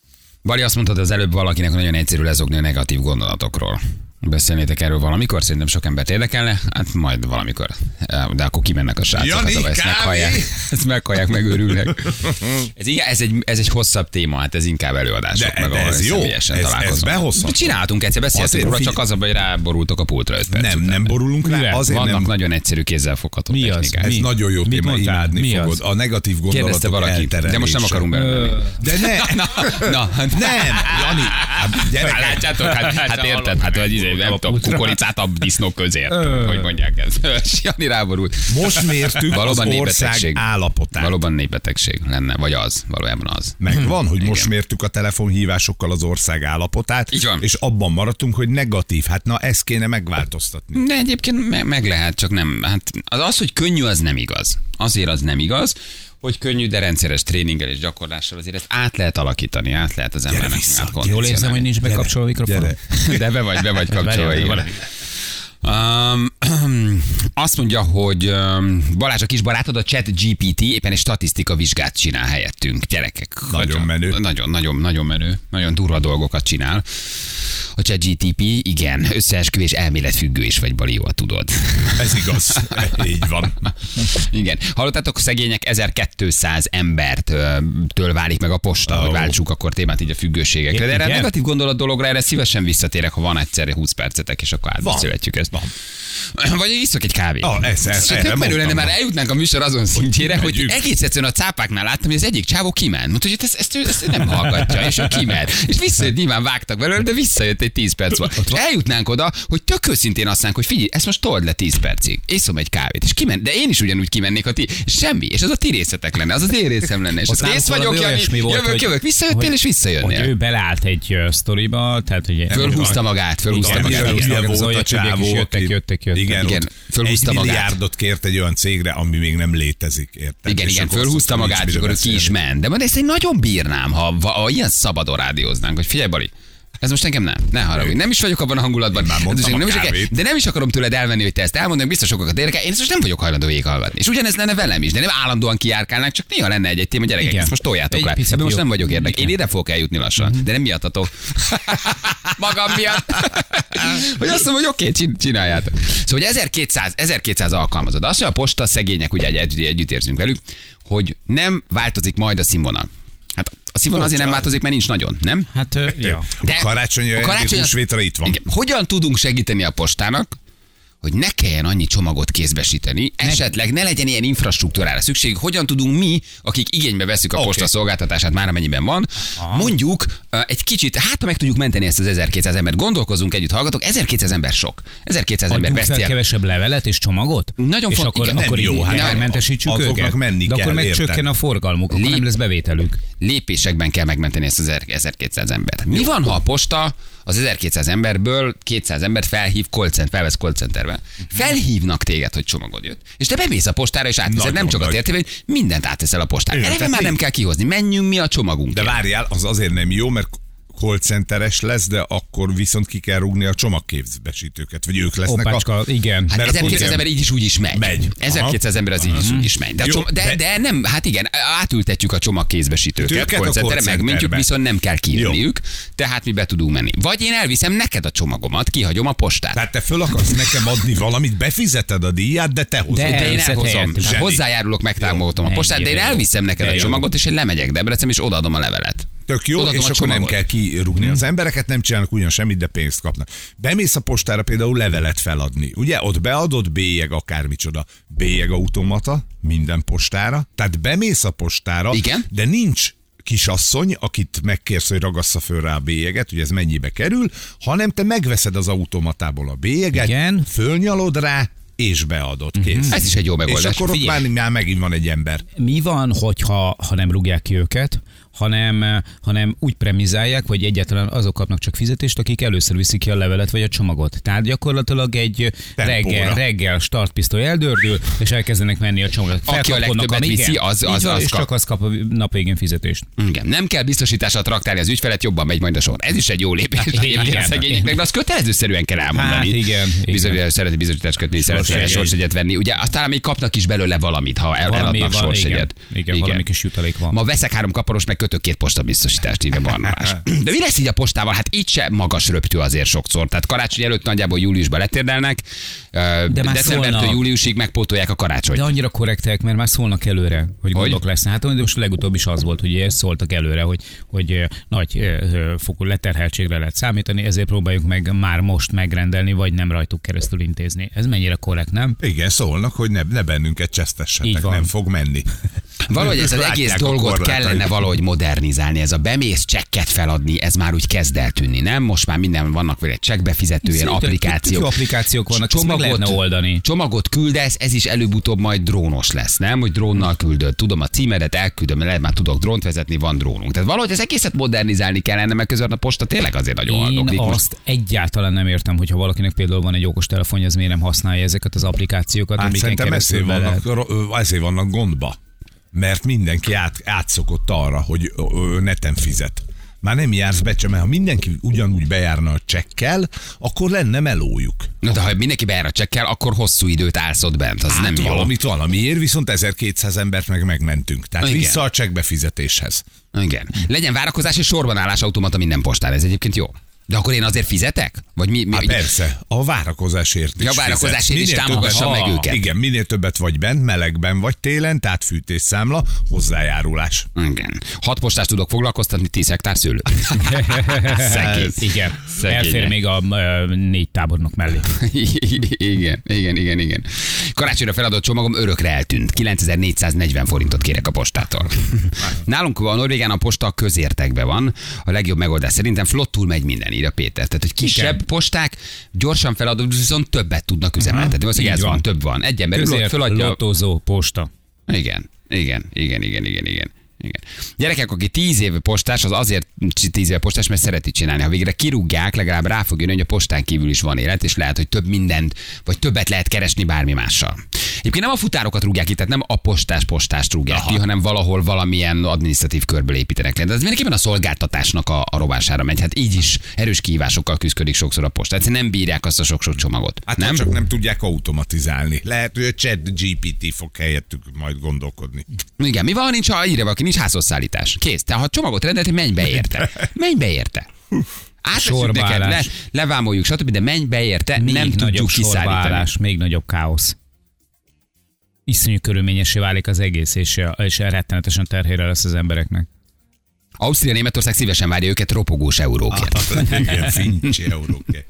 Bali azt mondtad az előbb valakinek, nagyon egyszerű lezogni a negatív gondolatokról. Beszélnétek erről valamikor? Szerintem sok embert érdekelne. Hát majd valamikor. De akkor kimennek a srácok.
Jani,
hát, ezt
kávé!
Ezt meghallják, megőrülnek. Ez, igen, ez, egy, ez egy hosszabb téma, hát ez inkább előadások.
De-
meg
de ez jó. Ez- ez behozható.
Csináltunk egyszer, beszéltünk róla, csak az a baj, hogy ráborultok a pultra 5 perc
Nem,
után.
nem borulunk rá,
Mivel?
azért
Vannak
nem.
nagyon egyszerű kézzelfogható
Mi az?
technikák.
Ez
Mi?
nagyon jó
Mit
téma, imádni
Mi
fogod.
az?
A negatív gondolatok
valaki, de most nem akarunk bele.
De ne,
Na, na, hát
nem, Jani, hát
Hát
gyerekek,
látjátok, hát, hát érted, hát hogy izé, nem tudom, kukoricát a disznók közért, hogy mondják ezt. Jani ráborult.
most mértük az ország
népbetegség.
állapotát.
Valóban népbetegség lenne, vagy az, valójában az.
Megvan, hogy most
Igen.
mértük a telefonhívásokkal az ország állapotát,
Így van.
és abban maradtunk, hogy negatív. Hát na, ezt kéne megváltoztatni.
De egyébként meg, meg lehet, csak nem. Hát az, az, hogy könnyű, az nem igaz. Azért az nem igaz, hogy könnyű, de rendszeres tréninggel és gyakorlással azért ezt át lehet alakítani, át lehet az embernek
vissza.
Jól érzem, hogy nincs bekapcsolva a mikrofon.
gyere.
De be vagy, be vagy kapcsolva. Um, azt mondja, hogy um, Balázs a kis barátod, a chat GPT éppen egy statisztika vizsgát csinál helyettünk. Gyerekek.
Nagyon menő.
Nagyon, nagyon, nagyon menő. Nagyon durva dolgokat csinál. A chat GTP, igen, összeesküvés elméletfüggő is vagy, Bali, jól tudod.
Ez igaz. Így van.
Igen. Hallottátok, szegények 1200 embert től válik meg a posta, hogy
Ó.
váltsuk akkor témát így a függőségekre. De erre negatív gondolat dologra, erre szívesen visszatérek, ha van egyszerre 20 percetek, és akkor átbeszélhetjük ezt.
Van.
Vagy iszok egy kávét.
Ah, ez- ez- erre
tök menő lenne, már eljutnánk a műsor azon szintjére, hogy egész egyszerűen a cápáknál láttam, hogy az egyik csávó kiment. Mondta, hogy ezt, ezt, ezt nem hallgatja, és ő kiment. És visszajött, nyilván vágtak belőle, de visszajött egy 10 perc. És eljutnánk oda, hogy tök őszintén azt hogy figyelj, ezt most told le 10 percig. Iszom egy kávét. És kiment, de én is ugyanúgy kimennék, ha ti. Semmi. És az a ti részetek lenne, az az én részem lenne. És az rész vagyok, Jani,
volt,
jövök, jövök, visszajöttél, és visszajönnél.
Hogy ő beleállt egy sztoriba, tehát hogy...
Fölhúzta magát, fölhúzta magát.
volt
jöttek, jöttek, jöttek.
Igen,
Igen, fölhúzta
egy
magát.
milliárdot kért egy olyan cégre, ami még nem létezik, érted?
Igen,
És
igen, fölhúzta magát, és akkor ki is ment. De majd ezt én nagyon bírnám, ha, ha, ha ilyen szabadon rádióznánk, hogy figyelj, Bali, ez most engem nem, ne haragudj. Nem is vagyok abban a hangulatban.
Már mondtam a
nem is, de nem is akarom tőled elvenni, hogy te ezt elmondod, biztos sokakat érdekel. Én ezt most nem vagyok hajlandó végighallgatni. És ugyanez lenne velem is, de nem állandóan kiárkálnánk, csak néha lenne egy-egy téma, gyerekek,
Igen.
ezt most toljátok
Egy
le. Ebben most nem vagyok érdekel. Én ide fogok eljutni lassan, de nem miattatok. Magam miatt. hogy azt mondom, hogy oké, okay, csináljátok. Szóval, hogy 1200, 1200 alkalmazott. Azt, hogy a posta szegények, ugye egy, egy, együtt érzünk velük, hogy nem változik majd a színvonal. A színvonal azért nem változik, mert nincs nagyon, nem?
Hát, ja.
A karácsonyi
a karácsony-
húsvétra itt van.
Igen. Hogyan tudunk segíteni a postának, hogy ne kelljen annyi csomagot kézbesíteni, esetleg ne legyen ilyen infrastruktúrára szükség, hogyan tudunk mi, akik igénybe veszük a
Oké.
posta szolgáltatását már amennyiben van, mondjuk ö, egy kicsit, hát ha meg tudjuk menteni ezt az 1200 embert, gondolkozunk együtt, hallgatok, 1200 ember sok. 1200 ember
Adjunk
el.
kevesebb levelet és csomagot?
Nagyon
és
font-
akkor,
igen,
akkor
jó, hát
nem.
mentesítsük őket?
menni
De akkor
kell,
meg
érted?
csökken a forgalmuk, akkor
Lép-
nem lesz bevételük.
lépésekben kell megmenteni ezt az 1200 embert. Mi van, ha a posta az 1200 emberből 200 embert felhív call center, felvesz call centerbe. Felhívnak téged, hogy csomagod jött. És te bemész a postára, és átveszed nem csak a
nagy.
tértével, hogy mindent átveszel a postára.
Tehát
már nem kell kihozni. Menjünk mi a csomagunk.
De várjál, az azért nem jó, mert call centeres lesz, de akkor viszont ki kell rúgni a csomagképzbesítőket, vagy ők lesznek
Opácska,
a...
igen.
Hát
Mert
1200
akkor-
ember így is úgy is megy.
Megy.
1200 ember az így is úgy is megy. De,
Jó,
csom- de,
de-
nem, hát igen, átültetjük a csomagkézbesítőket,
Őket a
call centerre, megmentjük, viszont nem kell kiírniük, tehát mi be tudunk menni. Vagy én elviszem neked a csomagomat, kihagyom a postát.
Tehát te föl akarsz nekem adni valamit, befizeted a díját, de te hozod.
De
De én elhozom, hát hozzájárulok, megtámogatom a postát, de én elviszem neked a csomagot, és én lemegyek Debrecen, és odaadom a levelet.
Tök jó, és akkor nem kell kirúgni. Az embereket nem csinálnak ugyan semmit, de pénzt kapnak. Bemész a postára például levelet feladni. Ugye ott beadod bélyeg akármicsoda. Bélyeg automata minden postára. Tehát bemész a postára,
Igen.
de nincs kisasszony, akit megkérsz, hogy ragassza föl rá a bélyeget, hogy ez mennyibe kerül, hanem te megveszed az automatából a bélyeget,
Igen.
fölnyalod rá, és beadod. Kész.
Ez is egy jó
És
megoldás.
akkor ott már, már megint van egy ember.
Mi van, hogyha ha nem rúgják ki őket, hanem, hanem úgy premizálják, vagy egyáltalán azok kapnak csak fizetést, akik először viszik ki a levelet vagy a csomagot. Tehát gyakorlatilag egy reggel, reggel startpisztoly eldördül, és elkezdenek menni a csomagot.
Aki a legtöbbet
ami-
viszi,
igen,
az- az-
van,
az
és
kap.
csak az kap a nap végén fizetést.
Igen, nem kell biztosításra traktálni az ügyfelet, jobban megy majd a sor. Ez is egy jó lépés
Igen.
egyébként a szegényeknek, de azt kötelezőszerűen kell elmondani.
Hát igen, igen.
Bizony, szereti bizonyítást kötni, szereti
Sorsjegyet.
venni. Ugye aztán még kapnak is belőle valamit, ha el,
Valami
eladnak
van,
sorsegyet.
igen. Igen, valami kis jutalék van.
Ma veszek három kaparos, meg kötök két postabiztosítást, írja Barnabás. De mi lesz így a postával? Hát itt se magas röptő azért sokszor. Tehát karácsony előtt nagyjából júliusban letérdelnek, de
már
decembertől
szólnak.
júliusig megpótolják a karácsonyt.
De annyira korrektek, mert már szólnak előre, hogy gondok
Hogy?
lesznek. Hát de most legutóbb is az volt, hogy ezt szóltak előre, hogy, hogy nagy fokú leterheltségre lehet számítani, ezért próbáljuk meg már most megrendelni, vagy nem rajtuk keresztül intézni. Ez mennyire korrekt, nem?
Igen, szólnak, hogy ne, ne bennünket
Így
csesztessetek,
van.
nem fog menni.
Valahogy ez az egész dolgot kellene valahogy modernizálni. Ez a bemész csekket feladni, ez már úgy kezd el tűnni, nem? Most már minden vannak vele csekbefizető, ilyen applikációk.
applikációk vannak, meg lehetne oldani.
Csomagot küldesz, ez is előbb-utóbb majd drónos lesz, nem? Hogy drónnal küldöd. Tudom a címedet, elküldöm, lehet már tudok drónt vezetni, van drónunk. Tehát valahogy az egészet modernizálni kellene, mert közben a posta tényleg azért nagyon
Én
haldoklik. Most
azt egyáltalán nem értem, hogyha valakinek például van egy okos telefonja, az miért nem használja ezeket az applikációkat,
Hát
amiken
szerintem
keresztül
vannak, ezért vannak gondba. Mert mindenki át, átszokott arra, hogy ö, neten fizet. Már nem jársz be, csak mert ha mindenki ugyanúgy bejárna a csekkel, akkor lenne melójuk.
Na de ha mindenki bejár a csekkel, akkor hosszú időt állsz ott bent. Az
Hát
nem jó.
valamit valamiért, viszont 1200 embert meg megmentünk. Tehát
Igen.
vissza a csekbefizetéshez.
Igen. Legyen várakozás és sorban állás automata minden postán, ez egyébként jó. De akkor én azért fizetek? Vagy mi? mi
Hát persze, a várakozásért is
a várakozásért is támogassam meg őket.
Igen, minél többet vagy bent, melegben vagy télen, tehát fűtésszámla, hozzájárulás.
Igen. Hat postást tudok foglalkoztatni, 10 hektár szőlő. Szegény.
Igen,
Szegények.
elfér még a ö, négy tábornok mellé.
igen, igen, igen, igen. Karácsonyra feladott csomagom örökre eltűnt. 9440 forintot kérek a postától. Nálunk a Norvégán a posta közértekbe van. A legjobb megoldás szerintem flottul megy minden, írja Péter. Tehát, hogy kisebb
Igen.
posták gyorsan feladott, viszont többet tudnak üzemeltetni.
Így
ez van.
van.
több van. Egy ember föladja.
lottózó posta.
Igen, igen, igen, igen, igen, igen. Igen. Gyerekek, aki tíz éve postás, az azért tíz éve postás, mert szereti csinálni. Ha végre kirúgják, legalább rá fog jönni, hogy a postán kívül is van élet, és lehet, hogy több mindent, vagy többet lehet keresni bármi mással. Egyébként nem a futárokat rúgják ki, tehát nem a postás postást rúgják Aha. ki, hanem valahol valamilyen adminisztratív körből építenek le. De ez mindenképpen a szolgáltatásnak a, a rovására megy. Hát így is erős kihívásokkal küzdik sokszor a posta. Egyszerűen nem bírják azt a sok-sok csomagot.
Hát
nem?
nem? csak nem tudják automatizálni. Lehet, hogy a chat GPT fog helyettük majd gondolkodni.
Igen, mi van, nincs, ha írja valaki, nincs házhozszállítás. Kész. Tehát ha csomagot rendelti, menj be érte. Menj be érte. Átveszünk neked, le, levámoljuk, stb., de menj be érte,
Még
nem tudjuk kiszállítani.
még nagyobb káosz. Iszonyú körülményesé válik az egész, és, és rettenetesen terhére lesz az embereknek.
Ausztria, Németország szívesen várja őket ropogós eurókért.
Igen, fincsi eurókért.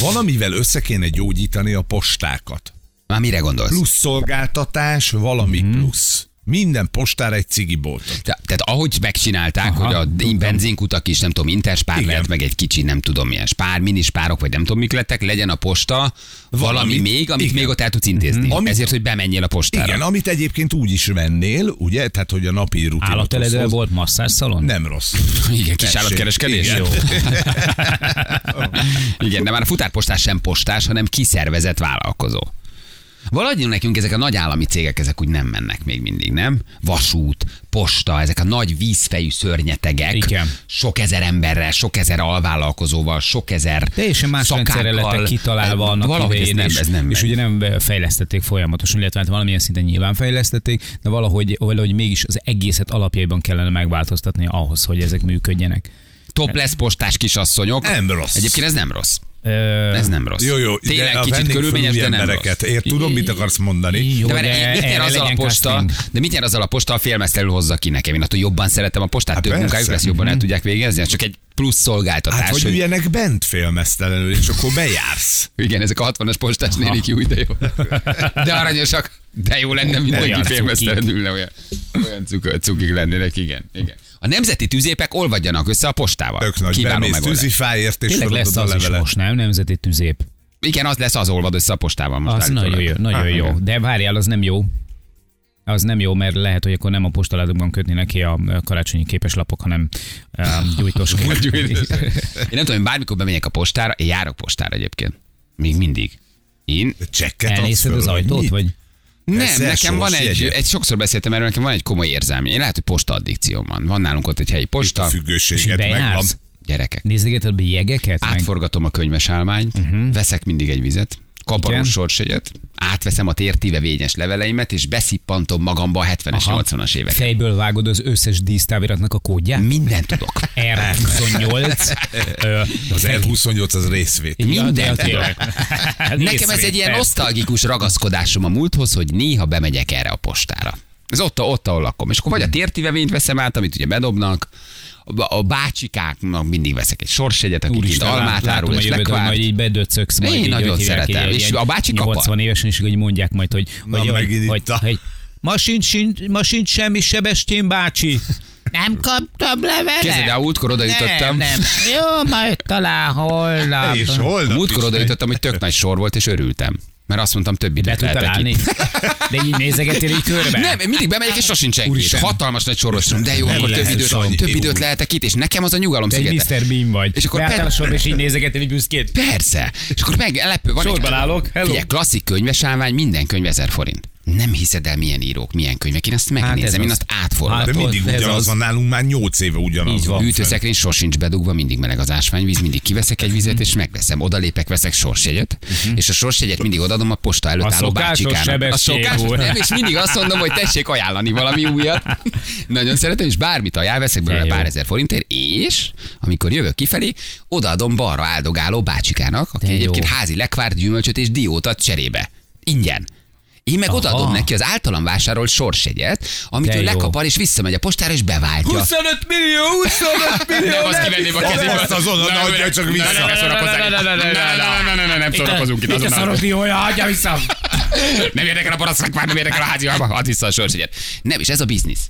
Valamivel össze kéne gyógyítani a postákat.
Már mire gondolsz?
Plusz szolgáltatás, valami
Mhm.
plusz. Minden postára egy cigiboltot.
Te- Tehát ahogy megcsinálták,
Aha,
hogy a
tudom.
benzinkutak is, nem tudom, interspár
Igen.
lehet, meg egy kicsi, nem tudom milyen spár, minispárok, vagy nem tudom mik lettek, legyen a posta valami,
Valamit.
még, amit
Igen.
még ott el tudsz intézni.
Amit-
Ezért, hogy bemenjél a postára.
Igen, amit egyébként úgy is vennél, ugye? Tehát, hogy a napi rutinot
Állateledel
hoz-
volt masszásszalon?
Nem rossz.
Igen, kis állatkereskedés.
Igen.
Jó. Igen, de már a futárpostás sem postás, hanem kiszervezett vállalkozó. Valahogy nekünk ezek a nagy állami cégek, ezek úgy nem mennek még mindig, nem? Vasút, posta, ezek a nagy vízfejű szörnyetegek.
Igen.
Sok ezer emberrel, sok ezer alvállalkozóval, sok ezer
Teljesen más rendszerre lettek kitalálva annak
Valahogy ez nem,
és,
ez nem
és
megy.
ugye nem fejlesztették folyamatosan, illetve hát valamilyen szinten nyilván fejlesztették, de valahogy, valahogy mégis az egészet alapjaiban kellene megváltoztatni ahhoz, hogy ezek működjenek.
Topless postás kisasszonyok.
Nem rossz.
Egyébként ez nem rossz. Ez nem rossz.
Jó, jó,
Tényleg
de
kicsit körülményes, de nem
embereket.
rossz.
Ért, tudom, mit akarsz mondani.
Jó,
De,
de
mit nyer azzal a posta, de mit nyer azzal a posta, a félmeztelenül hozza ki nekem? Én attól jobban szeretem a postát,
Hát
több munkájuk lesz, jobban el tudják végezni, csak egy plusz szolgáltatás.
Hát, hogy
hogy-
üljenek bent félmeztelenül, és akkor bejársz.
Igen, ezek a 60-as postás nélik jó, de jó. De aranyosak, de jó lenne, mindenki
Olyan
félmeztelen ülne, olyan, olyan cukik lennének, igen, igen. A nemzeti tűzépek olvadjanak össze a postával.
Tök nagy
Kiváló
tűzifáért, és
Tényleg lesz az is most, nem? Nemzeti tüzép.
Igen, az lesz, az olvad össze a postával most
Az nagyon jó, nagyon jó. De várjál, az nem jó. Az nem jó, mert lehet, hogy akkor nem a postaládokban kötni neki a karácsonyi képeslapok, hanem um, gyújtós
Én nem tudom, én bármikor bemegyek a postára, én járok postára egyébként. Még mindig. Én
Csekket
Elnézted
föl,
az ajtót, vagy?
Nem, nekem van egy,
sorsjegyet?
egy, sokszor beszéltem erről, nekem van egy komoly érzelmi. Én lehet, hogy posta addikcióm van. Van nálunk ott egy helyi posta.
Függőséget megvan.
Gyerekek.
Nézegeted a bélyegeket? meg?
Átforgatom a könyves állványt, uh-huh. veszek mindig egy vizet, kaparós
Igen.
sorsegyet, átveszem a tértíve vényes leveleimet, és beszippantom magamba a 70-es,
Aha.
80-as éveket.
Fejből vágod az összes dísztáviratnak a kódját?
Mindent tudok.
R28. ö,
Az R28 az részvét.
Mindent tudok. Nekem ez egy ilyen nosztalgikus ragaszkodásom a múlthoz, hogy néha bemegyek erre a postára. Ez ott, ott ahol lakom. És akkor vagy a tértívevényt veszem át, amit ugye bedobnak, a bácsikáknak mindig veszek egy sorsjegyet, aki kint almát árul, és lekvárt.
majd így bedöcögsz. Majd
Én
így,
nagyon szeretem.
így,
És a bácsi kapar.
80 évesen is, hogy mondják majd, hogy,
Na,
hogy, hogy, hogy, hogy ma sincs, sincs, ma sincs semmi Sebestyén bácsi. Nem kaptam levelet.
Képzeld el, múltkor oda jutottam.
Nem, nem. Jó, majd talán holnap.
És holnap
Múltkor oda jutottam, hogy tök nagy sor volt, és örültem. Mert azt mondtam, több
Be
időt
tudtál állni?
itt.
De így nézegetél így körbe?
Nem, mindig bemegyek, és sosincs
Úristen.
hatalmas nagy soros, de jó,
Nem
akkor több időt,
Sanyi.
több időt lehetek itt, és nekem az a nyugalom
Te egy
szigete.
Mr. Bean vagy.
És akkor
Beálltál
pe-
a sorba, és így nézegetél így büszkét.
Persze. És akkor meg lepő van.
Sorban
egy,
állok, hello.
Figyelj, klasszik könyvesállvány, minden könyv 1000 forint. Nem hiszed el, milyen írók, milyen könyvek. Én azt megnézem,
ez
én
az.
azt
De
átforgatom.
mindig
Ez
ugyanaz
az.
van nálunk, már 8 éve ugyanaz
Így van.
Hűtőszekrény sosincs bedugva, mindig meleg az ásványvíz, mindig kiveszek egy vizet, és megveszem. Odalépek, veszek sorsjegyet, és a sorsjegyet mindig odadom a posta előtt
A
álló bácsikának. A szokásos, nem, és mindig azt mondom, hogy tessék ajánlani valami újat. Nagyon szeretem, és bármit ajánl, veszek belőle
De
pár ezer forintért, és amikor jövök kifelé, odaadom balra áldogáló bácsikának, aki
De
egyébként házi lekvárt, gyümölcsöt és diót ad cserébe. Ingyen. Én meg
Aha.
odaadom neki az általam vásárolt sorsjegyet, amit
De
ő
jó.
lekapar és visszamegy a postára és beváltja.
25 millió, 25 millió.
Nem, azt kivenném a kezéből.
Azt az oda,
Nem,
adja csak vissza.
Ne, ne, ne. Ne, ne, ne, ne, ne, ne, ne, nem szórakozunk itt
Itt a
azonnal.
szaros diója, adja vissza.
Nem érdekel a parasztlakvár, nem érdekel a házi alma, add vissza a sorsjegyet. Nem, és ez a biznisz.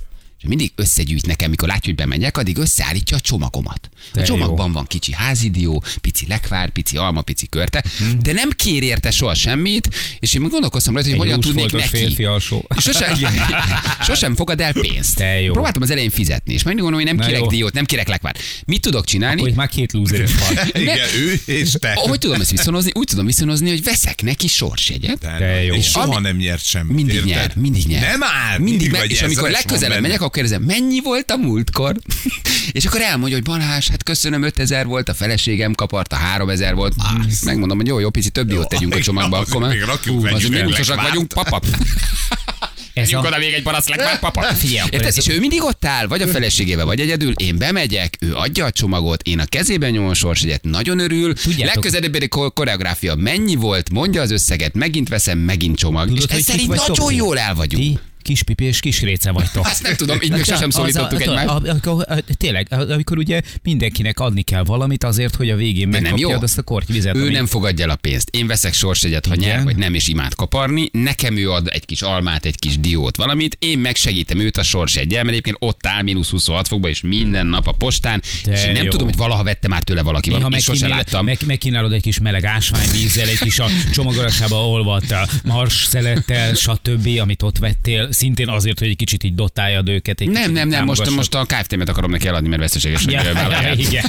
Mindig összegyűjt nekem, mikor látja, hogy bemegyek, addig összeállítja a csomagomat. A
De
csomagban van kicsi házidió, pici lekvár, pici alma, pici körte, de nem kér érte soha semmit, és én gondolkoztam rajta, hogy
Egy
hogyan tudnék neki.
férfi alsó.
És Sosem, sosem fogad el pénzt.
De jó.
Próbáltam az elején fizetni, és meg gondolom, hogy nem
Na
kérek
jó.
diót, nem kérek lekvárt. Mit tudok csinálni?
Hogy már két lúzer van.
Igen, ő és te.
Hogy tudom ezt viszonozni? Úgy tudom viszonozni, hogy veszek neki sorsjegyet,
De jó.
És soha nem nyert semmit.
mindig
érted?
nyer, mindig nyer.
Nem áll.
mindig meg,
vagy
és amikor legközelebb megyek, akkor kérdezem, mennyi volt a múltkor? és akkor elmondja, hogy Balázs, hát köszönöm, 5000 volt, a feleségem kapart, a 3000 volt. Megmondom, hogy jó, jó, pici több diót tegyünk a
még
csomagba, akkor
még
már.
rakjuk,
Hú,
vegyünk
azért
el
mínusosak
lekvárt.
vagyunk, papa.
Ez
Tegyünk
a,
oda még egy paraszt lekvárt, papa.
Figyelj,
Érted?
ez-
És ő mindig ott áll, vagy a feleségével, vagy egyedül, én bemegyek, ő adja a csomagot, én a kezében nyomom a sorsegyet, nagyon örül.
Tudjátok-
Legközelebbi ko- koreográfia mennyi volt, mondja az összeget, megint veszem, megint csomag.
Tudod,
és ez szerint nagyon jól el vagyunk.
Ti kis pipi és kis réce vagytok.
Azt nem tudom, így még sosem szólítottuk egymást.
Amikor, tényleg, amikor ugye mindenkinek adni kell valamit azért, hogy a végén megkapjad azt a kortyvizet.
Ő nem fogadja el a pénzt. Én veszek sorsegyet, ha nyer, vagy nem, és imád kaparni. Nekem ő ad egy kis almát, egy kis diót, valamit. Én megsegítem őt a sorsegyel, mert egyébként ott áll mínusz 26 fokba, és minden nap a postán.
De
és én nem
jó.
tudom, hogy valaha vette már tőle valaki
Néha
valamit, sose láttam.
Meg, megkínálod egy kis meleg ásványvízzel, egy kis a csomagolásába olvadt a mars szelettel, stb., amit ott vettél, szintén azért, hogy egy kicsit így dotáljad őket. Egy
Nem, nem, nem, most, most a KFT-met akarom neki eladni, mert veszteséges
Ja, igen.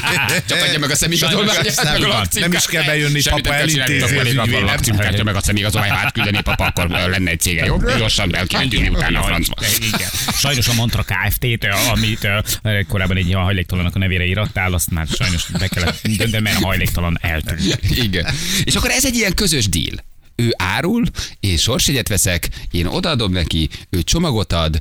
Csak adja meg a a
nem.
Nem is kell bejönni, papa elintézi az ügyvédet.
a lakcímkártya, meg a szemigazolványt átküldeni, papa, akkor lenne egy cége, jó? Gyorsan el kell gyűlni utána a francba.
Igen. Sajnos a Mantra Kft-t, amit korábban egy ilyen hajléktalannak a nevére írattál, azt már sajnos be kellett dönteni, mert a hajléktalan eltűnt.
Igen. És akkor ez egy ilyen közös deal. Ő árul, én sorsjegyet veszek, én odaadom neki, ő csomagot ad,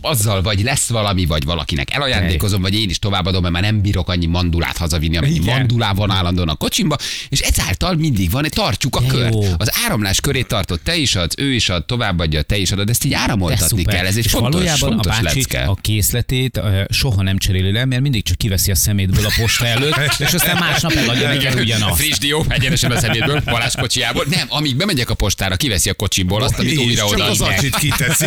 azzal vagy lesz valami, vagy valakinek elajándékozom, vagy én is továbbadom, mert már nem bírok annyi mandulát hazavinni, amennyi
Igen.
mandulá van állandóan a kocsimba, és ezáltal mindig van, tartjuk a
De
kört.
jó.
Az áramlás körét tartott, te is adsz, ő is ad, továbbadja, te is adod, ezt így áramoltatni kell. Ez egy
és
fontos,
valójában
fontos
a bácsi
lecke.
a készletét soha nem cseréli le, mert mindig csak kiveszi a szemétből a posta előtt, és aztán másnap eladja neki ugyanazt.
Friss dió, egyenesen a szemétből, Balázs kocsiából. Nem, amíg bemegyek a postára, kiveszi a kocsimból azt, amit újra
csak
oda.
az acsit kiteszi.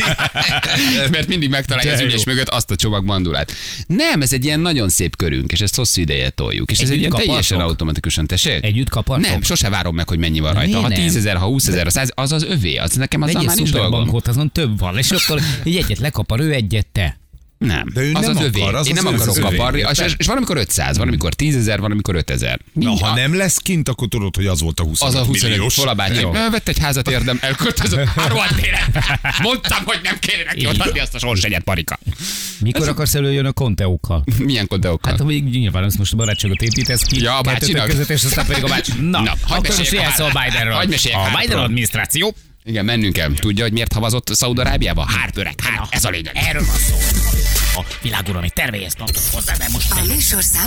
Mert mindig megtalálja az ülés
jó.
mögött azt a csomag mandulát. Nem, ez egy ilyen nagyon szép körünk, és ezt hosszú ideje toljuk. És ez egy
Együtt
ilyen teljesen
kapartok?
automatikusan, tessék?
Együtt kapartok?
Nem, sose várom meg, hogy mennyi van rajta.
miért
Ha
nem?
10 ezer, ha 20 ezer, az, az az övé, az nekem az már nincs dolgom.
azon több van, és akkor egy egyet lekapar, ő egyet te.
Nem,
De ő
az
nem
az övé.
akar, az
Én
az
nem
az
akarok
övé,
kaparni, és, és van, amikor 500, van, amikor 10 ezer, van, amikor 5000.
Na, ha nem lesz kint, akkor tudod, hogy az volt a 25
Az a 25
milliós.
Ö, Vett egy házat érdem, elköltözött. A rohadt élet. Mondtam, hogy nem kéne neki odaadni azt a sorsegyet, Marika.
Mikor akarsz előjön a konteókkal?
Milyen kondeokkal?
Hát, hogy nyilván azt most barátságot építesz ki.
Ja, a bácsinak.
Között, és aztán pedig a bácsi. Na,
Na,
akkor most
meséljek
jelsz a
a-
Bidenről.
hagyd meséljek
A. Biden adminisztráció.
Igen, mennünk kell. Tudja, hogy miért havazott Szaudarábiába? Hárpöreg, hát ez a lényeg.
Erről van szó. A világuralmi terveihez tartozik hozzá, de most
A műsorszám